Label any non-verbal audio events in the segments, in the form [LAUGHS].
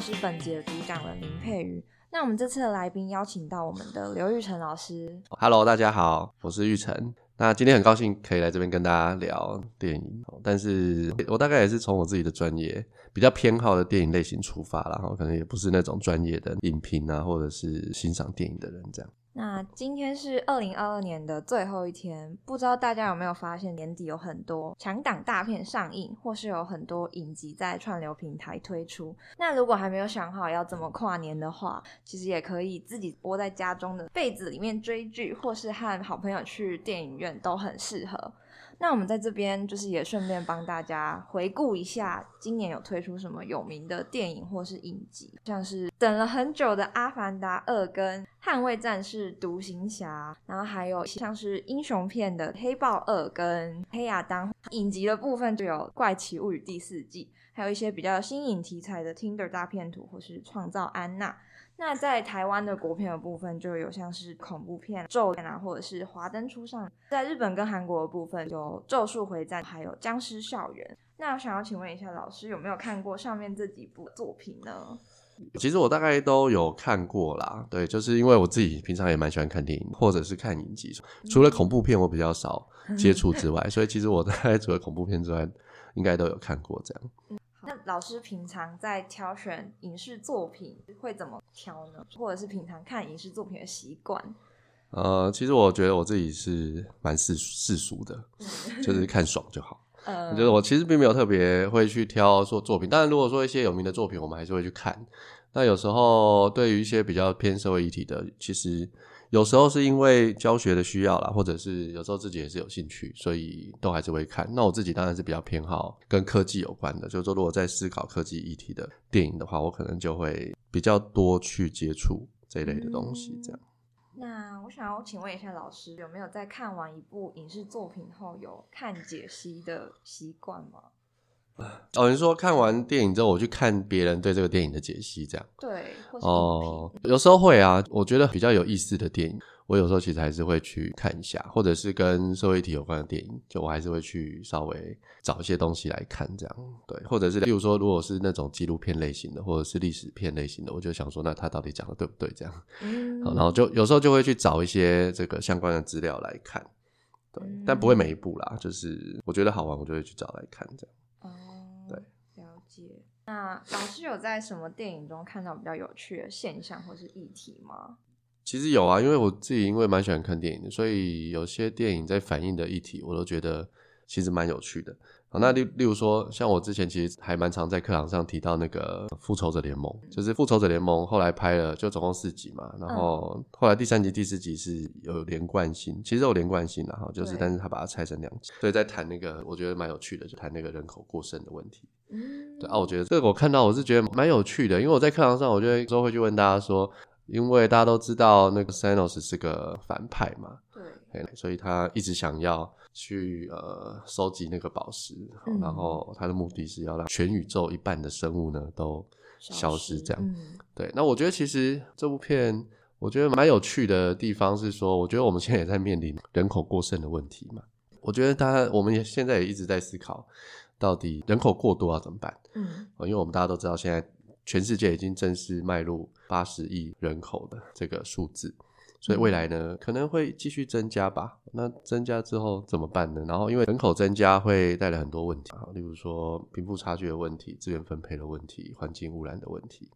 是本节主讲的林佩瑜。那我们这次的来宾邀请到我们的刘玉成老师。Hello，大家好，我是玉成。那今天很高兴可以来这边跟大家聊电影，但是我大概也是从我自己的专业比较偏好的电影类型出发，然后可能也不是那种专业的影评啊，或者是欣赏电影的人这样。那今天是二零二二年的最后一天，不知道大家有没有发现，年底有很多强档大片上映，或是有很多影集在串流平台推出。那如果还没有想好要怎么跨年的话，其实也可以自己窝在家中的被子里面追剧，或是和好朋友去电影院都很适合。那我们在这边就是也顺便帮大家回顾一下，今年有推出什么有名的电影或是影集，像是等了很久的《阿凡达二》跟《捍卫战士》《独行侠》，然后还有像是英雄片的《黑豹二》跟《黑亚当》。影集的部分就有《怪奇物语》第四季，还有一些比较新颖题材的《Tinder 大片图》或是《创造安娜》。那在台湾的国片的部分，就有像是恐怖片《咒怨》啊，或者是《华灯初上》。在日本跟韩国的部分，有《咒术回战》，还有《僵尸校园》。那我想要请问一下老师，有没有看过上面这几部作品呢？其实我大概都有看过啦，对，就是因为我自己平常也蛮喜欢看电影，或者是看影集，除了恐怖片我比较少接触 [LAUGHS] 之外，所以其实我大概除了恐怖片之外，应该都有看过这样。那老师平常在挑选影视作品会怎么挑呢？或者是平常看影视作品的习惯？呃，其实我觉得我自己是蛮世世俗的，[LAUGHS] 就是看爽就好。[LAUGHS] 呃，就是我其实并没有特别会去挑说作品，当然如果说一些有名的作品，我们还是会去看。那有时候对于一些比较偏社会议题的，其实有时候是因为教学的需要啦，或者是有时候自己也是有兴趣，所以都还是会看。那我自己当然是比较偏好跟科技有关的，就是说如果在思考科技议题的电影的话，我可能就会比较多去接触这一类的东西，这样。那我想要请问一下老师，有没有在看完一部影视作品后有看解析的习惯吗？哦，你说看完电影之后，我去看别人对这个电影的解析，这样？对，哦，有时候会啊，我觉得比较有意思的电影，我有时候其实还是会去看一下，或者是跟社会议题有关的电影，就我还是会去稍微找一些东西来看，这样对，或者是例如说，如果是那种纪录片类型的，或者是历史片类型的，我就想说，那他到底讲的对不对？这样，嗯好然后就有时候就会去找一些这个相关的资料来看，对，但不会每一部啦，就是我觉得好玩，我就会去找来看，这样。哦，对，了解。那老师有在什么电影中看到比较有趣的现象或是议题吗？其实有啊，因为我自己因为蛮喜欢看电影的，所以有些电影在反映的议题，我都觉得其实蛮有趣的。好，那例例如说，像我之前其实还蛮常在课堂上提到那个《复仇者联盟》，就是《复仇者联盟》后来拍了，就总共四集嘛，然后后来第三集、第四集是有连贯性，其实有连贯性的哈，就是但是他把它拆成两集，所以在谈那个我觉得蛮有趣的，就谈那个人口过剩的问题。嗯，对啊，我觉得这个我看到我是觉得蛮有趣的，因为我在课堂上，我就会有时候会去问大家说，因为大家都知道那个 Thanos 是个反派嘛，对，嘿所以他一直想要去呃收集那个宝石，嗯然后他的目的是要让全宇宙一半的生物呢都消失这样。嗯对，那我觉得其实这部片我觉得蛮有趣的地方是说，我觉得我们现在也在面临人口过剩的问题嘛。我觉得大家我们也现在也一直在思考，到底人口过多要怎么办？嗯哦因为我们大家都知道，现在全世界已经正式迈入八十亿人口的这个数字，所以未来呢可能会继续增加吧。那增加之后怎么办呢？然后因为人口增加会带来很多问题啊，例如说贫富差距的问题、资源分配的问题、环境污染的问题，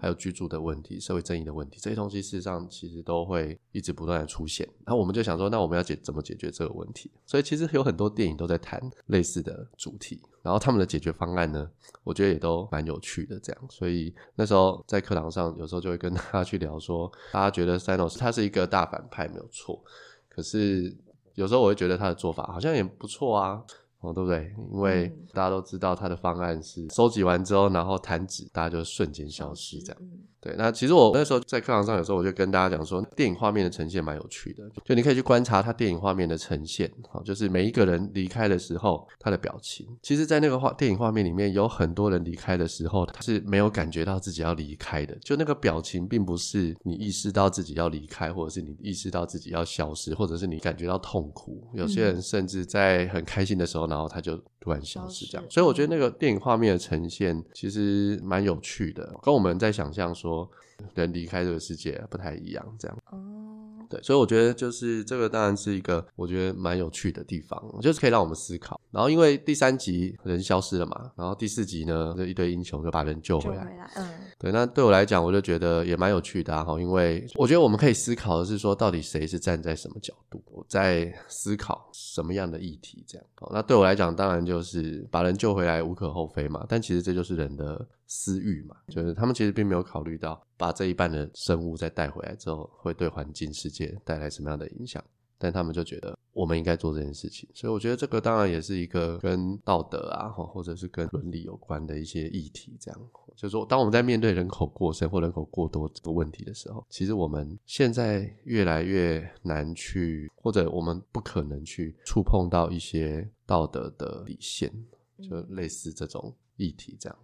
还有居住的问题、社会正义的问题，这些东西事实上其实都会一直不断的出现。然后我们就想说，那我们要解怎么解决这个问题？所以其实有很多电影都在谈类似的主题，然后他们的解决方案呢，我觉得也都蛮有趣的。这样，所以那时候在课堂上，有时候就会跟 [LAUGHS] 大家去聊说，大家觉得 Thanos 他是一个大反派没有错，可是有时候我会觉得他的做法好像也不错啊。哦，对不对？因为嗯大家都知道他的方案是收集完之后，然后弹指，大家就瞬间消失这样。嗯对，那其实我那时候在课堂上，有时候我就跟大家讲说，电影画面的呈现蛮有趣的，就你可以去观察他电影画面的呈现，好，就是每一个人离开的时候，他的表情。其实，在那个画电影画面里面，有很多人离开的时候，他是没有感觉到自己要离开的，就那个表情，并不是你意识到自己要离开，或者是你意识到自己要消失，或者是你感觉到痛苦。有些人甚至在很开心的时候，然然后他就突然消失这样所以我觉得那个电影画面的呈现其实蛮有趣的，跟我们在想象说人离开这个世界不太一样这样。哦，对，所以我觉得就是这个当然是一个我觉得蛮有趣的地方，就是可以让我们思考。然后因为第三集人消失了嘛，然后第四集呢，就一堆英雄就把人救回来。救回来，嗯，对，那对我来讲，我就觉得也蛮有趣的哈、因为我觉得我们可以思考的是说，到底谁是站在什么角度，我在思考什么样的议题这样。好，那对我来讲，当然就是把人救回来无可厚非嘛，但其实这就是人的私欲嘛，就是他们其实并没有考虑到把这一半的生物再带回来之后，会对环境世界带来什么样的影响。但他们就觉得我们应该做这件事情，所以我觉得这个当然也是一个跟道德啊，或或者是跟伦理有关的一些议题。这样，就是说，当我们在面对人口过剩或人口过多这个问题的时候，其实我们现在越来越难去，或者我们不可能去触碰到一些道德的底线，就类似这种议题这样。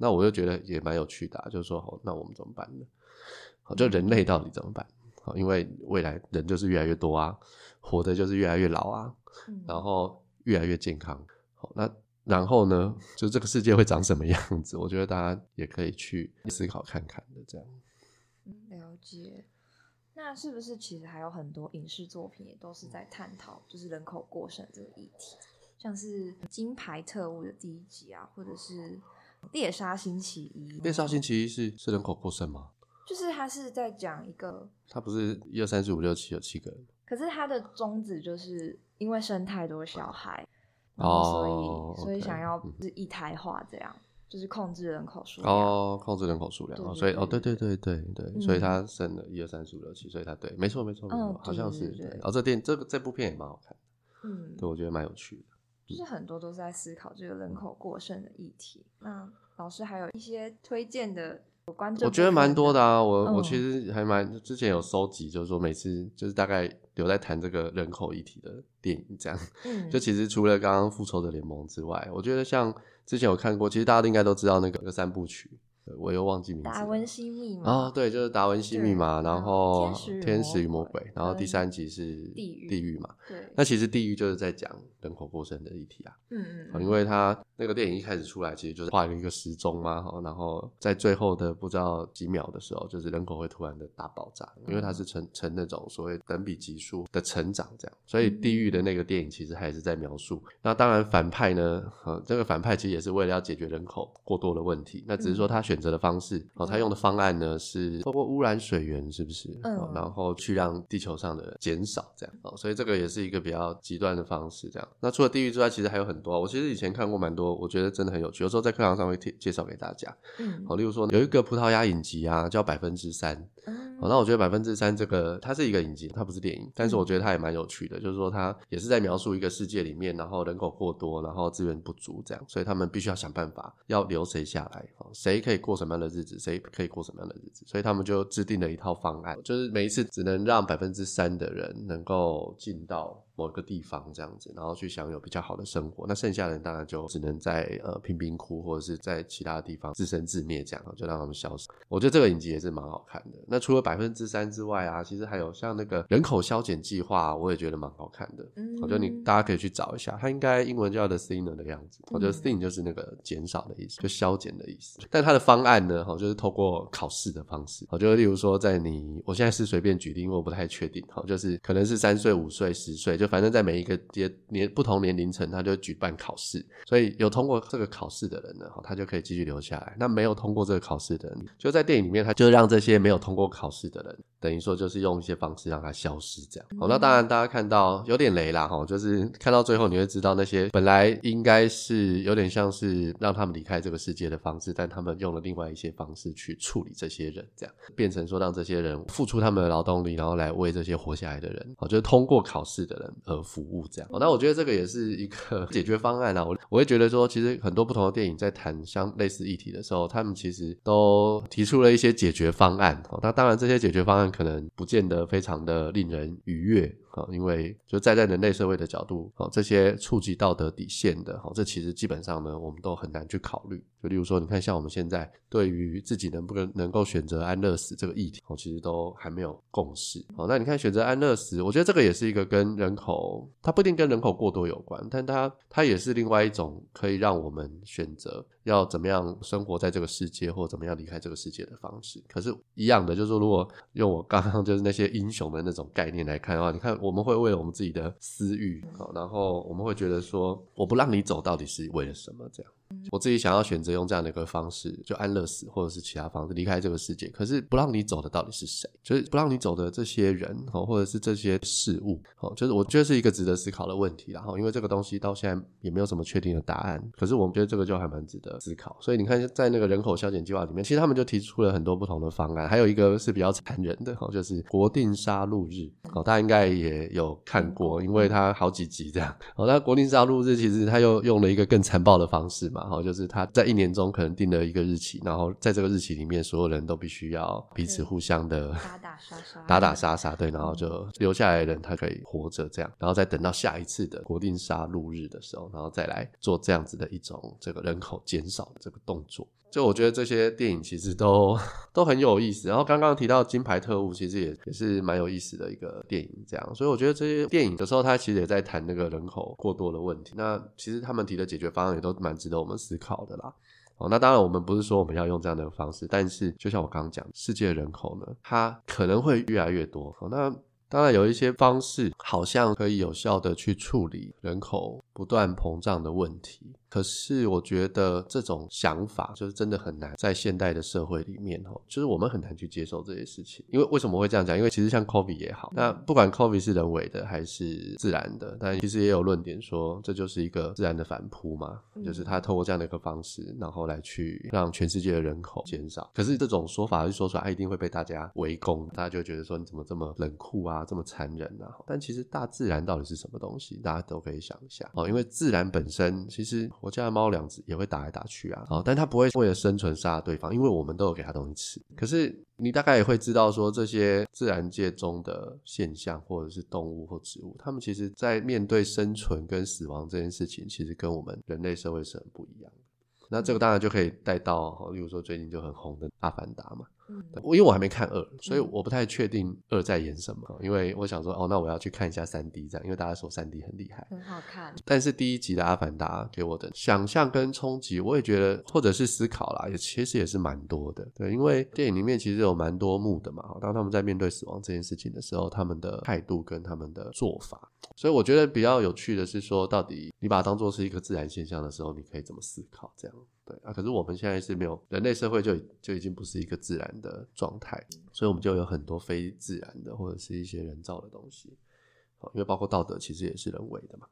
那我就觉得也蛮有趣的、啊，就是说，好，那我们怎么办呢？好，就人类到底怎么办？好，因为未来人就是越来越多啊，活的就是越来越老啊，嗯然后越来越健康。好，那然后呢，就这个世界会长什么样子？我觉得大家也可以去思考看看的。这样，嗯了解。那是不是其实还有很多影视作品也都是在探讨就是人口过剩这个议题，像是《金牌特务》的第一集啊，或者是《猎杀星期一》。猎杀星期一是是人口过剩吗？就是他是在讲一个，他不是一二三四五六七有七个人可是他的宗旨就是因为生太多小孩，然后所以、哦所以想要是一胎化这样，就是控制人口数量。哦，控制人口数量哦，所以哦，对对对对对所以他生了一二三四五六七，所以他对，没错没错没嗯错，好像是对哦，这电这个这部片也蛮好看的，嗯，对我觉得蛮有趣的。就是很多都是在思考这个人口过剩的议题。那老师还有一些推荐的有关这，我觉得蛮多的。啊，我、我嗯其实还蛮之前有收集，就是说每次就是大概有在谈这个人口议题的电影，这样。嗯，就其实除了刚刚复仇者联盟之外，我觉得像之前有看过，其实大家应该都知道那个那个三部曲，呃我又忘记名字。达文西密码啊，对，就是达文西密码，然后后天使与魔魔鬼鬼，然后第三集是地狱地狱嘛。对，那其实地狱就是在讲人口过剩的议题啊。嗯嗯因为他那个电影一开始出来，其实就是画了一个时钟嘛，哈，然后在最后的不知道几秒的时候，就是人口会突然的大爆炸，因为它是呈呈那种所谓等比级数的成长这样，所以地狱的那个电影其实还是在描述。那当然反派呢，呃，这个反派其实也是为了要解决人口过多的问题，那只是说他选择的方式，哦，他用的方案呢是透过污染水源，是不是？嗯哦然后去让地球上的人减少这样，哦，所以这个也是一个比较极端的方式这样。那除了地狱之外，其实还有很多，我其实以前看过蛮多，我觉得真的很有趣，有时候在课堂上会介介绍给大家。嗯好，例如说有一个葡萄牙影集啊，叫百分之三。嗯好，那我觉得百分之三这个它是一个影集，它不是电影，但是我觉得它也蛮有趣的，就是说它也是在描述一个世界里面，然后人口过多，然后资源不足这样，所以他们必须要想办法要留谁下来，哦，谁可以过什么样的日子，谁可以过什么样的日子，所以他们就制定了一套方案，就是每一次只能让百分之三的人能够进到。某个地方这样子，然后去享有比较好的生活。那剩下的人当然就只能在呃贫民窟或者是在其他地方自生自灭，这样就让他们消失。我觉得这个影集也是蛮好看的。那除了百分之三之外啊，其实还有像那个人口消减计划，我也觉得蛮好看的。嗯我觉得你大家可以去找一下，它应该英文叫 The Thinner 的样子。我觉得嗯 Thin 就是那个减少的意思，就消减的意思。但它的方案呢，哈，就是透过考试的方式，好，就例如说在你，我现在是随便举例，因为我不太确定，好，就是可能是三岁、五岁、十岁，就反正在每一个年年不同年龄层，他就举办考试，所以有通过这个考试的人呢，他就可以继续留下来。那没有通过这个考试的人，就在电影里面，他就让这些没有通过考试的人，等于说就是用一些方式让他消失，这样。好，那当然大家看到有点雷啦，哈，就是看到最后你会知道那些本来应该是有点像是让他们离开这个世界的方式，但他们用了另外一些方式去处理这些人，这样变成说让这些人付出他们的劳动力，然后来为这些活下来的人，好，就是通过考试的人而服务，这样。那我觉得这个也是一个 [LAUGHS] 解决方案啊。我我会觉得说，其实很多不同的电影在谈相类似议题的时候，他们其实都提出了一些解决方案。那当然这些解决方案可能不见得非常的令人愉悦。啊，因为就站在人类社会的角度，哦，这些触及道德底线的，哦，这其实基本上呢，我们都很难去考虑。就例如说，你看像我们现在对于自己能不能能够选择安乐死这个议题，哦，其实都还没有共识。哦，那你看选择安乐死，我觉得这个也是一个跟人口，它不一定跟人口过多有关，但它它也是另外一种可以让我们选择要怎么样生活在这个世界，或怎么样离开这个世界的方式。可是，一样的，就是说，如果用我刚刚就是那些英雄的那种概念来看的话，你看我们会为了我们自己的私欲，然后我们会觉得说，我不让你走，到底是为了什么？这样。我自己想要选择用这样的一个方式，就安乐死或者是其他方式离开这个世界。可是不让你走的到底是谁？就是不让你走的这些人哦，或者是这些事物哦，就是我觉得是一个值得思考的问题。然后因为这个东西到现在也没有什么确定的答案。可是我们觉得这个就还蛮值得思考。所以你看，在那个人口削减计划里面，其实他们就提出了很多不同的方案。还有一个是比较残忍的哦，就是国定杀戮日哦，大家应该也有看过，因为它好几集这样哦。那国定杀戮日其实他又用了一个更残暴的方式嘛。然后就是他在一年中可能定了一个日期，然后在这个日期里面，所有人都必须要彼此互相的打打杀杀，[LAUGHS] 打打杀杀，对，然后就留下来的人他可以活着这样，然后再等到下一次的国定杀戮日的时候，然后再来做这样子的一种这个人口减少的这个动作。就我觉得这些电影其实都都很有意思，然后刚刚提到《金牌特务》，其实也也是蛮有意思的一个电影，这样，所以我觉得这些电影有时候它其实也在谈那个人口过多的问题。那其实他们提的解决方案也都蛮值得我们思考的啦。哦，那当然我们不是说我们要用这样的方式，但是就像我刚刚讲，世界人口呢，它可能会越来越多。那当然有一些方式好像可以有效的去处理人口不断膨胀的问题。可是我觉得这种想法就是真的很难在现代的社会里面哦，就是我们很难去接受这些事情。因为为什么会这样讲？因为其实像 COVID 也好，那不管 COVID 是人为的还是自然的，但其实也有论点说这就是一个自然的反扑嘛，就是他透过这样的一个方式，然后来去让全世界的人口减少。可是这种说法一说出来，一定会被大家围攻，大家就觉得说你怎么这么冷酷啊，这么残忍啊？但其实大自然到底是什么东西？大家都可以想一下哦，因为自然本身其实。我家的猫两只也会打来打去啊，哦，但它不会为了生存杀对方，因为我们都有给它东西吃。可是你大概也会知道说，这些自然界中的现象，或者是动物或植物，它们其实在面对生存跟死亡这件事情，其实跟我们人类社会是很不一样的。那这个当然就可以带到，例如说最近就很红的《阿凡达》嘛。我因为我还没看二，所以我不太确定二在演什么。因为我想说，哦，那我要去看一下三 D 这样，因为大家说三 D 很厉害，很好看。但是第一集的《阿凡达》给我的想象跟冲击，我也觉得，或者是思考啦，也其实也是蛮多的。对，因为电影里面其实有蛮多幕的嘛。当他们在面对死亡这件事情的时候，他们的态度跟他们的做法，所以我觉得比较有趣的是说，到底你把它当做是一个自然现象的时候，你可以怎么思考这样。对啊，可是我们现在是没有人类社会，就就已经不是一个自然的状态，所以我们就有很多非自然的或者是一些人造的东西。好因为包括道德其实也是人为的嘛。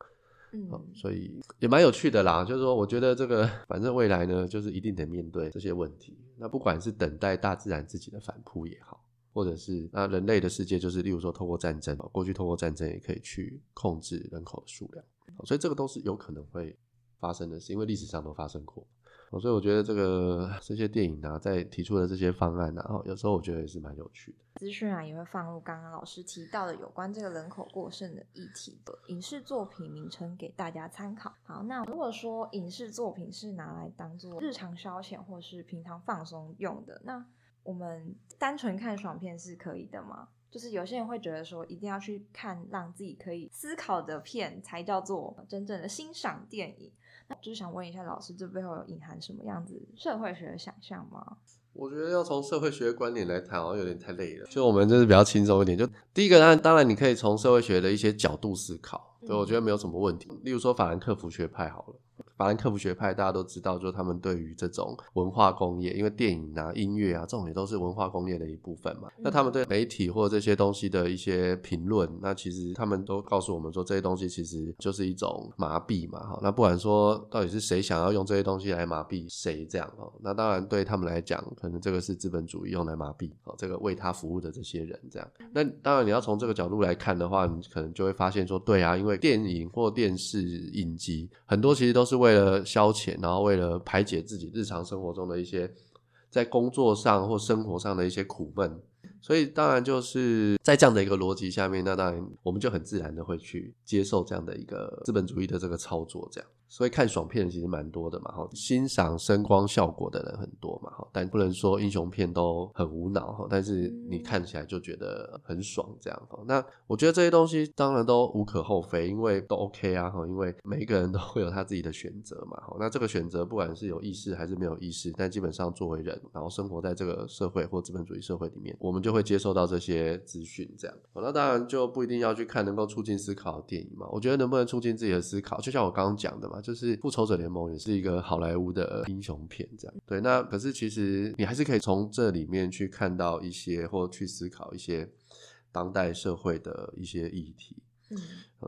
嗯，所以也蛮有趣的啦。就是说，我觉得这个反正未来呢，就是一定得面对这些问题。那不管是等待大自然自己的反扑也好，或者是那人类的世界，就是例如说透过战争，过去透过战争也可以去控制人口的数量。所以这个都是有可能会发生的事，因为历史上都发生过。所以我觉得这个这些电影啊，在提出的这些方案啊，哦，有时候我觉得也是蛮有趣的。资讯啊，也会放入刚刚老师提到的有关这个人口过剩的议题的影视作品名称给大家参考。好，那如果说影视作品是拿来当做日常消遣或是平常放松用的，那我们单纯看爽片是可以的吗？就是有些人会觉得说，一定要去看让自己可以思考的片，才叫做真正的欣赏电影。那就是想问一下老师，这背后有隐含什么样子社会学的想象吗？我觉得要从社会学观点来谈，好像有点太累了。就我们就是比较轻松一点。就第一个，当然，当然你可以从社会学的一些角度思考，对我觉得没有什么问题。例如说法兰克福学派好了。法兰克福学派大家都知道，就是他们对于这种文化工业，因为电影啊、音乐啊这种也都是文化工业的一部分嘛。那他们对媒体或这些东西的一些评论，那其实他们都告诉我们说，这些东西其实就是一种麻痹嘛。哈，那不管说到底是谁想要用这些东西来麻痹谁这样哦，那当然对他们来讲，可能这个是资本主义用来麻痹哦，这个为他服务的这些人这样。那当然你要从这个角度来看的话，你可能就会发现说，对啊，因为电影或电视影集很多其实都是为为了消遣，然后为了排解自己日常生活中的一些在工作上或生活上的一些苦闷，所以当然就是在这样的一个逻辑下面，那当然我们就很自然的会去接受这样的一个资本主义的这个操作，这样。所以看爽片其实蛮多的嘛，哈，欣赏声光效果的人很多嘛，哈，但不能说英雄片都很无脑哈，但是你看起来就觉得很爽这样哈。那我觉得这些东西当然都无可厚非，因为都 OK 啊哈，因为每一个人都会有他自己的选择嘛，哈。那这个选择不管是有意识还是没有意识，但基本上作为人，然后生活在这个社会或资本主义社会里面，我们就会接受到这些资讯这样。那当然就不一定要去看能够促进思考的电影嘛。我觉得能不能促进自己的思考，就像我刚刚讲的嘛。就是复仇者联盟也是一个好莱坞的英雄片，这样对。那可是其实你还是可以从这里面去看到一些，或去思考一些当代社会的一些议题。嗯。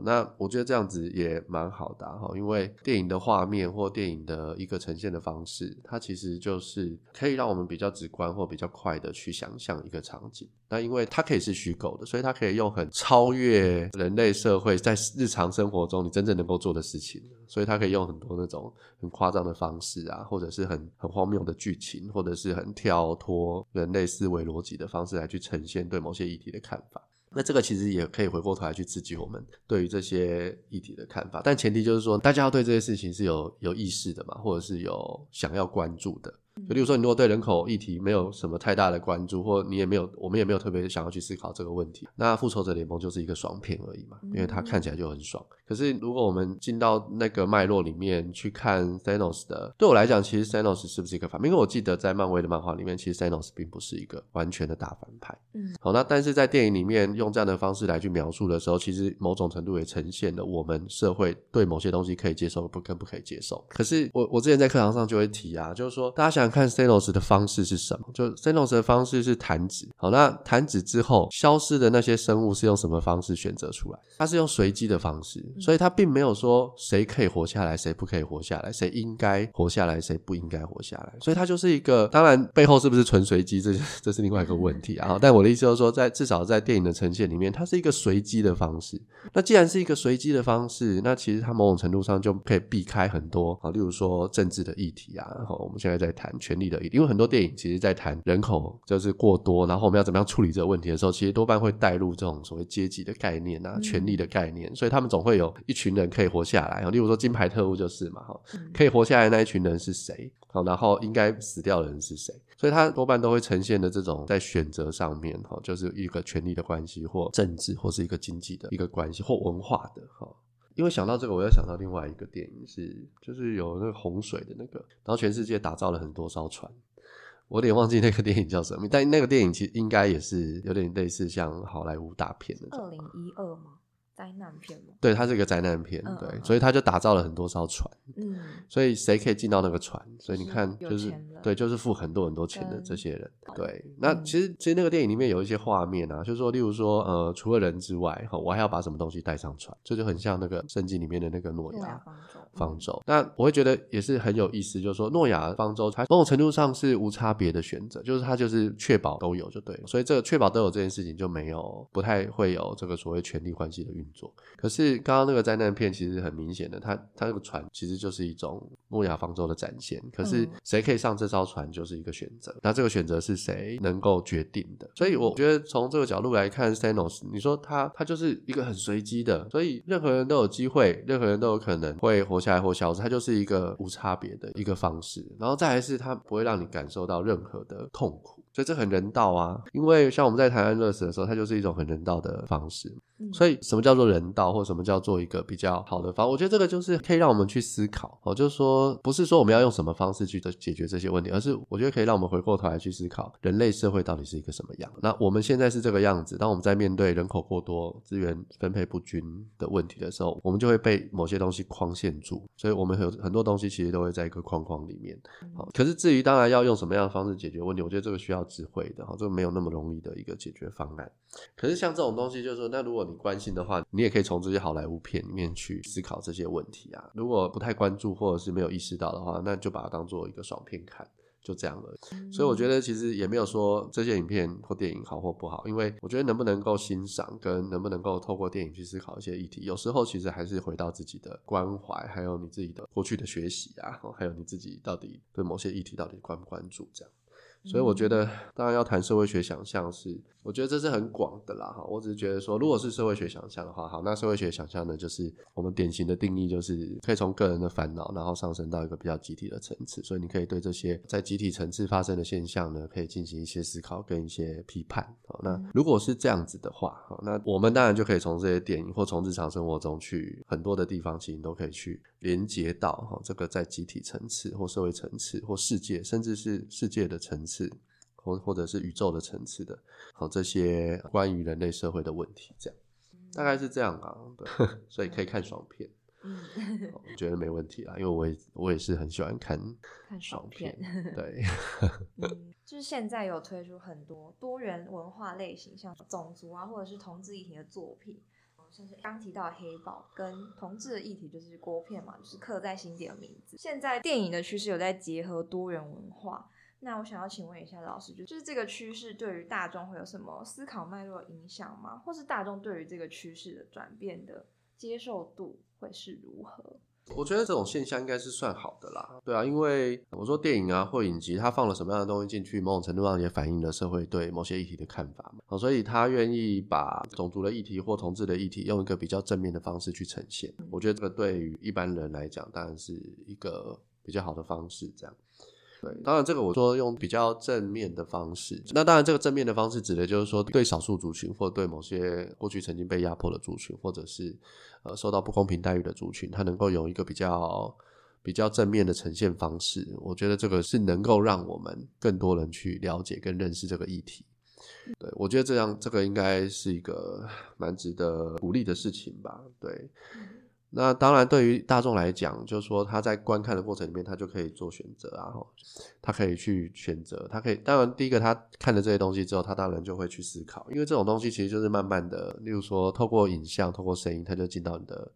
那我觉得这样子也蛮好的哈，因为电影的画面或电影的一个呈现的方式，它其实就是可以让我们比较直观或比较快的去想象一个场景。那因为它可以是虚构的，所以它可以用很超越人类社会在日常生活中你真正能够做的事情，所以它可以用很多那种很夸张的方式啊，或者是很很荒谬的剧情，或者是很跳脱人类思维逻辑的方式来去呈现对某些议题的看法。那这个其实也可以回过头来去刺激我们对于这些议题的看法，但前提就是说，大家要对这些事情是有有意识的嘛，或者是有想要关注的。就例如说，你如果对人口议题没有什么太大的关注，或你也没有，我们也没有特别想要去思考这个问题，那复仇者联盟就是一个爽片而已嘛，因为它看起来就很爽。可是如果我们进到那个脉络里面去看 Thanos 的，对我来讲，其实 Thanos 是不是一个反？因为我记得在漫威的漫画里面，其实 Thanos 并不是一个完全的大反派。嗯，好，那但是在电影里面用这样的方式来去描述的时候，其实某种程度也呈现了我们社会对某些东西可以接受，不跟不可以接受。可是我我之前在课堂上就会提啊，就是说大家想想看 Thanos 的。方式是什么？就 Thanos 的方式是弹指。好，那弹指之后消失的那些生物是用什么方式选择出来？它是用随机的方式，所以它并没有说谁可以活下来，谁不可以活下来，谁应该活下来，谁不应该活下来。所以它就是一个，当然背后是不是纯随机，这这是另外一个问题啊。但我的意思就是说，在至少在电影的呈现里面，它是一个随机的方式。那既然是一个随机的方式，那其实它某种程度上就可以避开很多啊，例如说政治的议题啊。然后我们现在在谈权力的议题，因为很多电影其实，在谈人口就是过多，然后我们要怎么样处理这个问题的时候，其实多半会带入这种所谓阶级的概念啊、权力的概念，所以他们总会有一群人可以活下来。例如说金牌特务就是嘛，哈，可以活下来那一群人是谁？好，然后应该死掉的人是谁？所以他多半都会呈现的这种在选择上面，哈，就是一个权力的关系，或政治，或是一个经济的一个关系，或文化的，哈。因为想到这个，我又想到另外一个电影是，就是有那个洪水的那个，然后全世界打造了很多艘船。我有点忘记那个电影叫什么，但那个电影其实应该也是有点类似像好莱坞大片的。二零一二吗？灾难片吗？对，它是一个灾难片，对，所以他就打造了很多艘船，嗯，所以谁可以进到那个船？所以你看，就是对，就是付很多很多钱的这些人，对。那其实其实那个电影里面有一些画面啊，就是说，例如说，呃，除了人之外，哈，我还要把什么东西带上船，这就很像那个圣经里面的那个诺亚方舟。那我会觉得也是很有意思，就是说，诺亚方舟它某种程度上是无差别的选择，就是它就是确保都有就对了。所以这个确保都有这件事情就没有不太会有这个所谓权力关系的运。做，可是刚刚那个灾难片其实很明显的，它它那个船其实就是一种诺亚方舟的展现。可是谁可以上这艘船就是一个选择，那这个选择是谁能够决定的？所以我觉得从这个角度来看，Thanos，你说他他就是一个很随机的，所以任何人都有机会，任何人都有可能会活下来或消失，他就是一个无差别的一个方式。然后再来是，他不会让你感受到任何的痛苦，所以这很人道啊。因为像我们在台湾热死的时候，它就是一种很人道的方式。所以，什么叫做人道，或什么叫做一个比较好的方？我觉得这个就是可以让我们去思考哦，就是说，不是说我们要用什么方式去解决这些问题，而是我觉得可以让我们回过头来去思考，人类社会到底是一个什么样。那我们现在是这个样子，当我们在面对人口过多、资源分配不均的问题的时候，我们就会被某些东西框限住。所以，我们有很多东西其实都会在一个框框里面。好，可是至于当然要用什么样的方式解决问题，我觉得这个需要智慧的哈，这没有那么容易的一个解决方案。可是像这种东西，就是说，那如果你关心的话，你也可以从这些好莱坞片里面去思考这些问题啊。如果不太关注或者是没有意识到的话，那就把它当做一个爽片看，就这样了。所以我觉得其实也没有说这些影片或电影好或不好，因为我觉得能不能够欣赏跟能不能够透过电影去思考一些议题，有时候其实还是回到自己的关怀，还有你自己的过去的学习啊，还有你自己到底对某些议题到底关不关注这样。所以我觉得，当然要谈社会学想象是，我觉得这是很广的啦哈。我只是觉得说，如果是社会学想象的话，好，那社会学想象呢，就是我们典型的定义就是可以从个人的烦恼，然后上升到一个比较集体的层次。所以你可以对这些在集体层次发生的现象呢，可以进行一些思考跟一些批判。好，那如果是这样子的话，好，那我们当然就可以从这些电影或从日常生活中去很多的地方，其实都可以去连接到哈这个在集体层次或社会层次或世界，甚至是世界的层次。或或者是宇宙的层次的，好这些关于人类社会的问题，这样大概是这样啊，对，[LAUGHS] 所以可以看爽片，嗯，我 [LAUGHS] 觉得没问题啊，因为我也我也是很喜欢看看爽片，对，[LAUGHS] 嗯，就是现在有推出很多多元文化类型，像种族啊，或者是同志议题的作品，像是刚提到黑豹跟同志的议题，就是锅片嘛，就是刻在心底的名字。现在电影的趋势有在结合多元文化。那我想要请问一下老师，就是这个趋势对于大众会有什么思考脉络影响吗？或是大众对于这个趋势的转变的接受度会是如何？我觉得这种现象应该是算好的啦。对啊，因为我说电影啊或影集，它放了什么样的东西进去，某种程度上也反映了社会对某些议题的看法嘛。所以他愿意把种族的议题或同志的议题用一个比较正面的方式去呈现，我觉得这个对于一般人来讲，当然是一个比较好的方式，这样。对，当然这个我说用比较正面的方式，那当然这个正面的方式指的就是说对少数族群或对某些过去曾经被压迫的族群，或者是呃受到不公平待遇的族群，它能够有一个比较比较正面的呈现方式。我觉得这个是能够让我们更多人去了解跟认识这个议题。对我觉得这样这个应该是一个蛮值得鼓励的事情吧。对。那当然，对于大众来讲，就是说他在观看的过程里面，他就可以做选择啊，他可以去选择，他可以。当然，第一个他看了这些东西之后，他当然就会去思考，因为这种东西其实就是慢慢的，例如说透过影像、透过声音，他就进到你的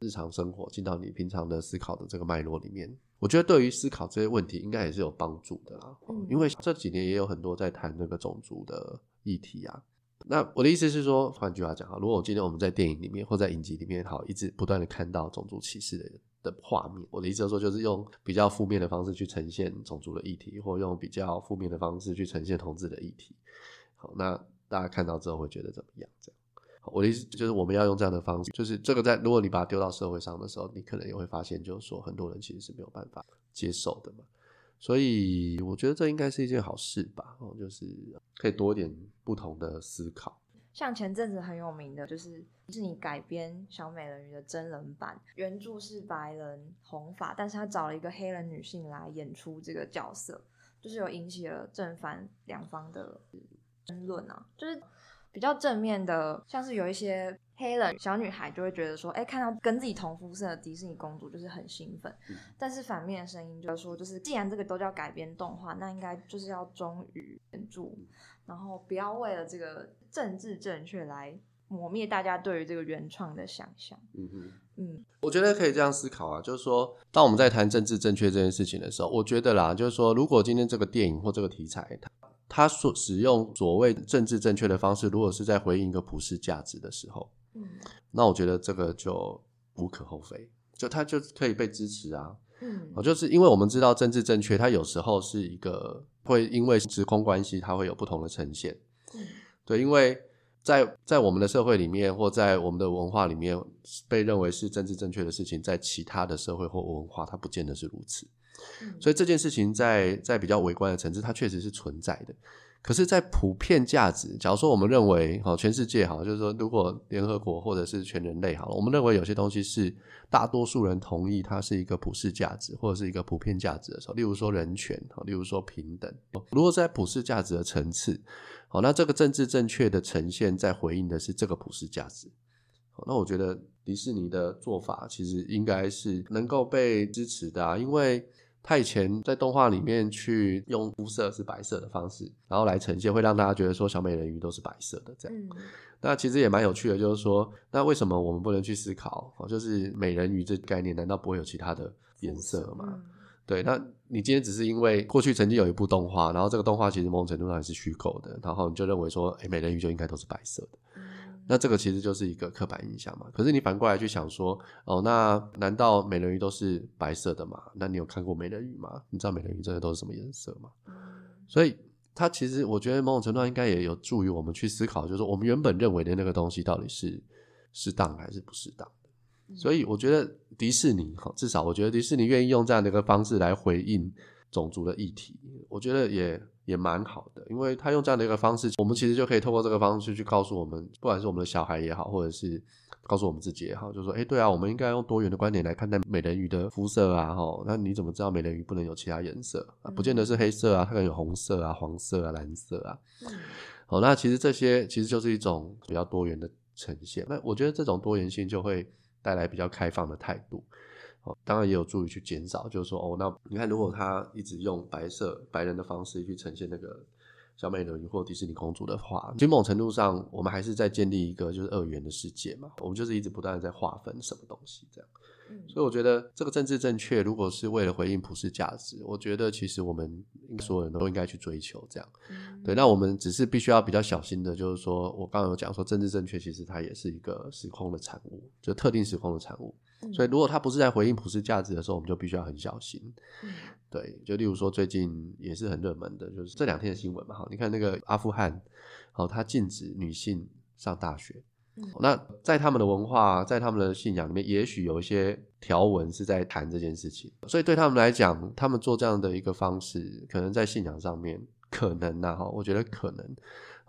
日常生活，进到你平常的思考的这个脉络里面。我觉得对于思考这些问题，应该也是有帮助的啦。因为这几年也有很多在谈那个种族的议题啊。那我的意思是说，换句话讲哈，如果今天我们在电影里面或在影集里面，好一直不断的看到种族歧视的的画面，我的意思是说，就是用比较负面的方式去呈现种族的议题，或用比较负面的方式去呈现同志的议题。好，那大家看到之后会觉得怎么样？这样，我的意思就是我们要用这样的方式，就是这个在如果你把它丢到社会上的时候，你可能也会发现，就是说很多人其实是没有办法接受的嘛。所以我觉得这应该是一件好事吧，哦，就是可以多一点不同的思考。像前阵子很有名的，就是迪士尼改编小美人鱼的真人版，原著是白人红发，但是他找了一个黑人女性来演出这个角色，就是有引起了正反两方的争论啊，就是比较正面的，像是有一些。黑人小女孩就会觉得说，哎，看到跟自己同肤色的迪士尼公主就是很兴奋。但是反面的声音就是说，就是既然这个都叫改编动画，那应该就是要忠于原著，然后不要为了这个政治正确来磨灭大家对于这个原创的想象。嗯哼，嗯，我觉得可以这样思考啊，就是说，当我们在谈政治正确这件事情的时候，我觉得啦，就是说，如果今天这个电影或这个题材，它它所使用所谓政治正确的方式，如果是在回应一个普世价值的时候。嗯，那我觉得这个就无可厚非，就它就可以被支持啊。嗯，哦，就是因为我们知道政治正确，它有时候是一个会因为时空关系，它会有不同的呈现。嗯，对，因为在在我们的社会里面，或在我们的文化里面，被认为是政治正确的事情，在其他的社会或文化，它不见得是如此。所以这件事情在在比较微观的层次，它确实是存在的。可是，在普遍价值，假如说我们认为，哈，全世界，哈，就是说，如果联合国或者是全人类，好了，我们认为有些东西是大多数人同意它是一个普世价值或者是一个普遍价值的时候，例如说人权，例如说平等，如果在普世价值的层次，好，那这个政治正确的呈现，在回应的是这个普世价值，好，那我觉得迪士尼的做法其实应该是能够被支持的，因为。他以前在动画里面去用肤色是白色的方式，然后来呈现，会让大家觉得说小美人鱼都是白色的这样。那其实也蛮有趣的，就是说，那为什么我们不能去思考？哦，就是美人鱼这概念，难道不会有其他的颜色吗？对，那你今天只是因为过去曾经有一部动画，然后这个动画其实某种程度上是虚构的，然后你就认为说，哎，美人鱼就应该都是白色的。那这个其实就是一个刻板印象嘛。可是你反过来去想说，哦，那难道美人鱼都是白色的吗？那你有看过美人鱼吗？你知道美人鱼真的都是什么颜色吗？所以它其实我觉得某种程度上应该也有助于我们去思考，就是说我们原本认为的那个东西到底是适当还是不适当的。所以我觉得迪士尼哈，至少我觉得迪士尼愿意用这样的一个方式来回应种族的议题，我觉得也也蛮好的，因为他用这样的一个方式，我们其实就可以透过这个方式去告诉我们，不管是我们的小孩也好，或者是告诉我们自己也好，就说，哎，对啊，我们应该用多元的观点来看待美人鱼的肤色啊，哈，那你怎么知道美人鱼不能有其他颜色啊？不见得是黑色啊，它可能有红色啊、黄色啊、蓝色啊。好，那其实这些其实就是一种比较多元的呈现。那我觉得这种多元性就会带来比较开放的态度。哦，当然也有助于去减少，就是说，哦，那你看，如果他一直用白色白人的方式去呈现那个小美人鱼或迪士尼公主的话，其实某种程度上，我们还是在建立一个就是二元的世界嘛。我们就是一直不断的在划分什么东西这样。所以我觉得这个政治正确，如果是为了回应普世价值，我觉得其实我们所有人都应该去追求这样。对，那我们只是必须要比较小心的，就是说我刚刚有讲说，政治正确其实它也是一个时空的产物，就特定时空的产物。所以，如果他不是在回应普世价值的时候，我们就必须要很小心。对，就例如说，最近也是很热门的，就是这两天的新闻嘛。哈，你看那个阿富汗，好，它禁止女性上大学。那在他们的文化，在他们的信仰里面，也许有一些条文是在谈这件事情。所以对他们来讲，他们做这样的一个方式，可能在信仰上面，可能呐，哈，我觉得可能。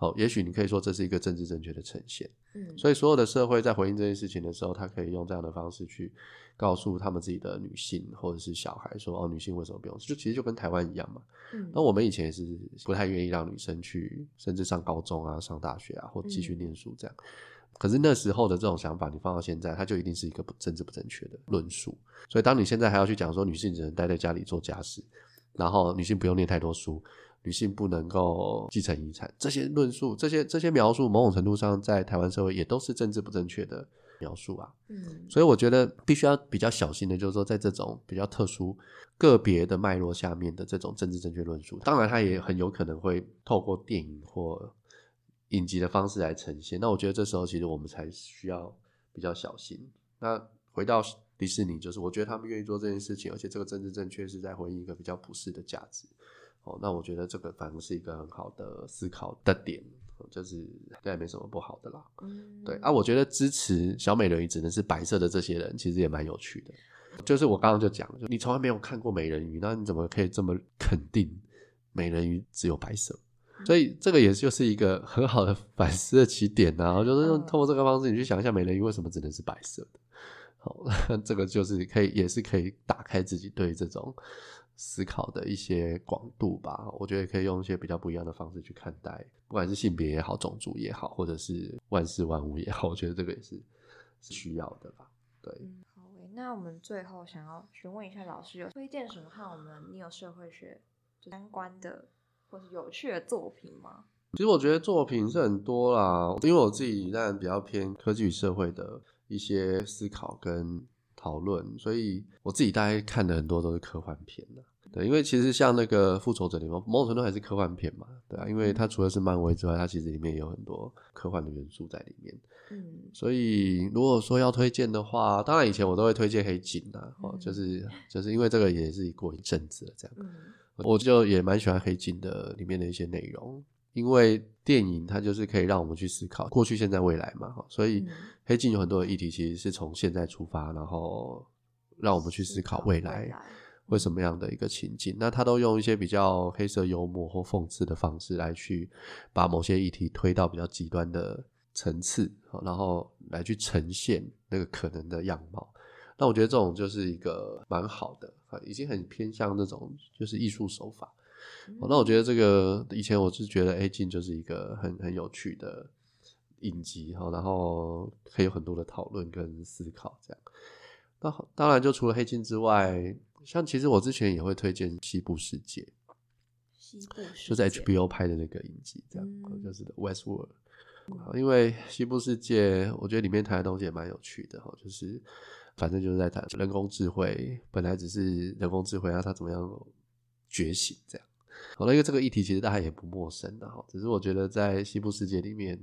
哦，也许你可以说这是一个政治正确的呈现，嗯，所以所有的社会在回应这件事情的时候，他可以用这样的方式去告诉他们自己的女性或者是小孩说，哦，女性为什么不用？就其实就跟台湾一样嘛，嗯，那我们以前也是不太愿意让女生去，甚至上高中啊、上大学啊，或继续念书这样。可是那时候的这种想法，你放到现在，它就一定是一个不政治不正确的论述。所以当你现在还要去讲说女性只能待在家里做家事，然后女性不用念太多书。女性不能够继承遗产，这些论述、这些这些描述，某种程度上在台湾社会也都是政治不正确的描述啊。嗯，所以我觉得必须要比较小心的，就是说在这种比较特殊、个别的脉络下面的这种政治正确论述，当然它也很有可能会透过电影或影集的方式来呈现。那我觉得这时候其实我们才需要比较小心。那回到迪士尼，就是我觉得他们愿意做这件事情，而且这个政治正确是在回应一个比较普世的价值。哦，那我觉得这个反而是一个很好的思考的点，就是应该没什么不好的啦。嗯，对啊，我觉得支持小美人鱼只能是白色的这些人，其实也蛮有趣的。就是我刚刚就讲，就你从来没有看过美人鱼，那你怎么可以这么肯定美人鱼只有白色？所以这个也就是一个很好的反思的起点呐。就是用通过这个方式，你去想一下美人鱼为什么只能是白色的。好，[LAUGHS] 这个就是可以，也是可以打开自己对这种。思考的一些广度吧，我觉得可以用一些比较不一样的方式去看待，不管是性别也好，种族也好，或者是万事万物也好，我觉得这个也是是需要的吧。对，嗯，好那我们最后想要询问一下老师，有推荐什么和我们你有社会学相关的或是有趣的作品吗？其实我觉得作品是很多啦，因为我自己当然比较偏科技与社会的一些思考跟讨论，所以我自己大概看的很多都是科幻片的。对，因为其实像那个复仇者联盟，某种程度还是科幻片嘛，对啊，因为它除了是漫威之外，它其实里面有很多科幻的元素在里面。嗯，所以如果说要推荐的话，当然以前我都会推荐黑镜啊，哦，就是就是因为这个也是过一阵子了这样，我就也蛮喜欢黑镜的里面的一些内容，因为电影它就是可以让我们去思考过去、现在、未来嘛，所以黑镜有很多的议题其实是从现在出发，然后让我们去思考未来。会什么样的一个情境？那他都用一些比较黑色幽默或讽刺的方式来去把某些议题推到比较极端的层次，然后来去呈现那个可能的样貌。那我觉得这种就是一个蛮好的，已经很偏向那种就是艺术手法。那我觉得这个以前我是觉得 A 镜就是一个很很有趣的影集，然后可以有很多的讨论跟思考这样。那当然就除了黑镜之外。像其实我之前也会推荐《西部世界》，西部就是 HBO 拍的那个影集，这样就是《West World》。因为《西部世界》，我觉得里面谈的东西也蛮有趣的哈，就是反正就是在谈人工智慧，本来只是人工智慧，啊，它怎么样觉醒这样。好了，因为这个议题其实大家也不陌生的哈，只是我觉得在《西部世界》里面，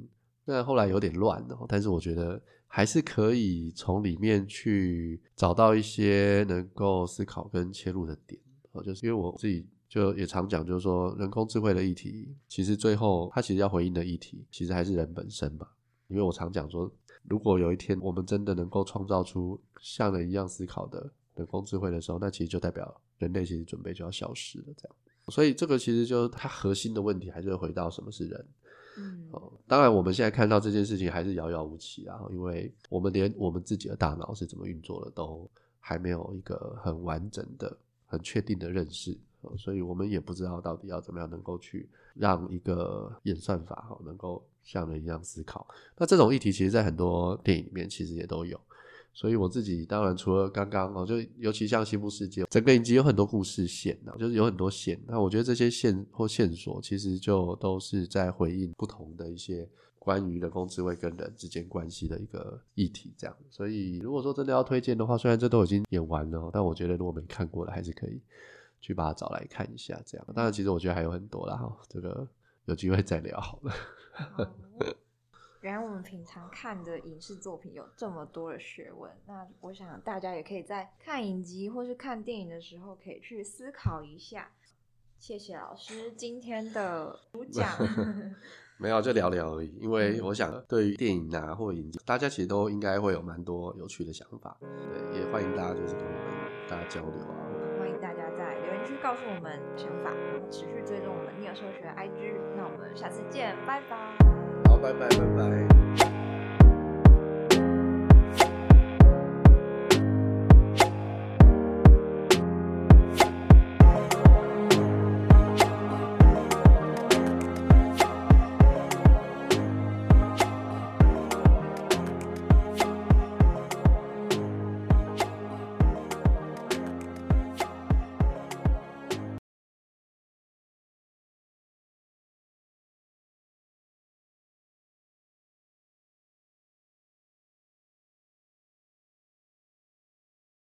那后来有点乱哦，但是我觉得。还是可以从里面去找到一些能够思考跟切入的点哦，就是因为我自己就也常讲，就是说人工智慧的议题，其实最后它其实要回应的议题，其实还是人本身吧。因为我常讲说，如果有一天我们真的能够创造出像人一样思考的人工智慧的时候，那其实就代表人类其实准备就要消失了。这样，所以这个其实就是它核心的问题，还是回到什么是人。嗯，哦，当然我们现在看到这件事情还是遥遥无期啊，因为我们连我们自己的大脑是怎么运作的都还没有一个很完整的、很确定的认识，所以我们也不知道到底要怎么样能够去让一个演算法哈能够像人一样思考。那这种议题其实在很多电影里面其实也都有。所以我自己当然除了刚刚哦，就尤其像《西部世界》，整个影集有很多故事线啊，就是有很多线。那我觉得这些线或线索，其实就都是在回应不同的一些关于人工智慧跟人之间关系的一个议题，这样。所以如果说真的要推荐的话，虽然这都已经演完了，但我觉得如果没看过的，还是可以去把它找来看一下。这样，当然其实我觉得还有很多啦哈，这个有机会再聊好了。[LAUGHS] 好原来我们平常看的影视作品有这么多的学问，那我想大家也可以在看影集或是看电影的时候，可以去思考一下。谢谢老师今天的主讲。[LAUGHS] 没有，就聊聊而已。因为我想，对于电影啊或影集，大家其实都应该会有蛮多有趣的想法。对，也欢迎大家就是跟我们大家交流啊。欢迎大家在留言区告诉我们想法，然后持续追踪我们逆耳社学 IG。那我们下次见，拜拜。拜拜，拜拜。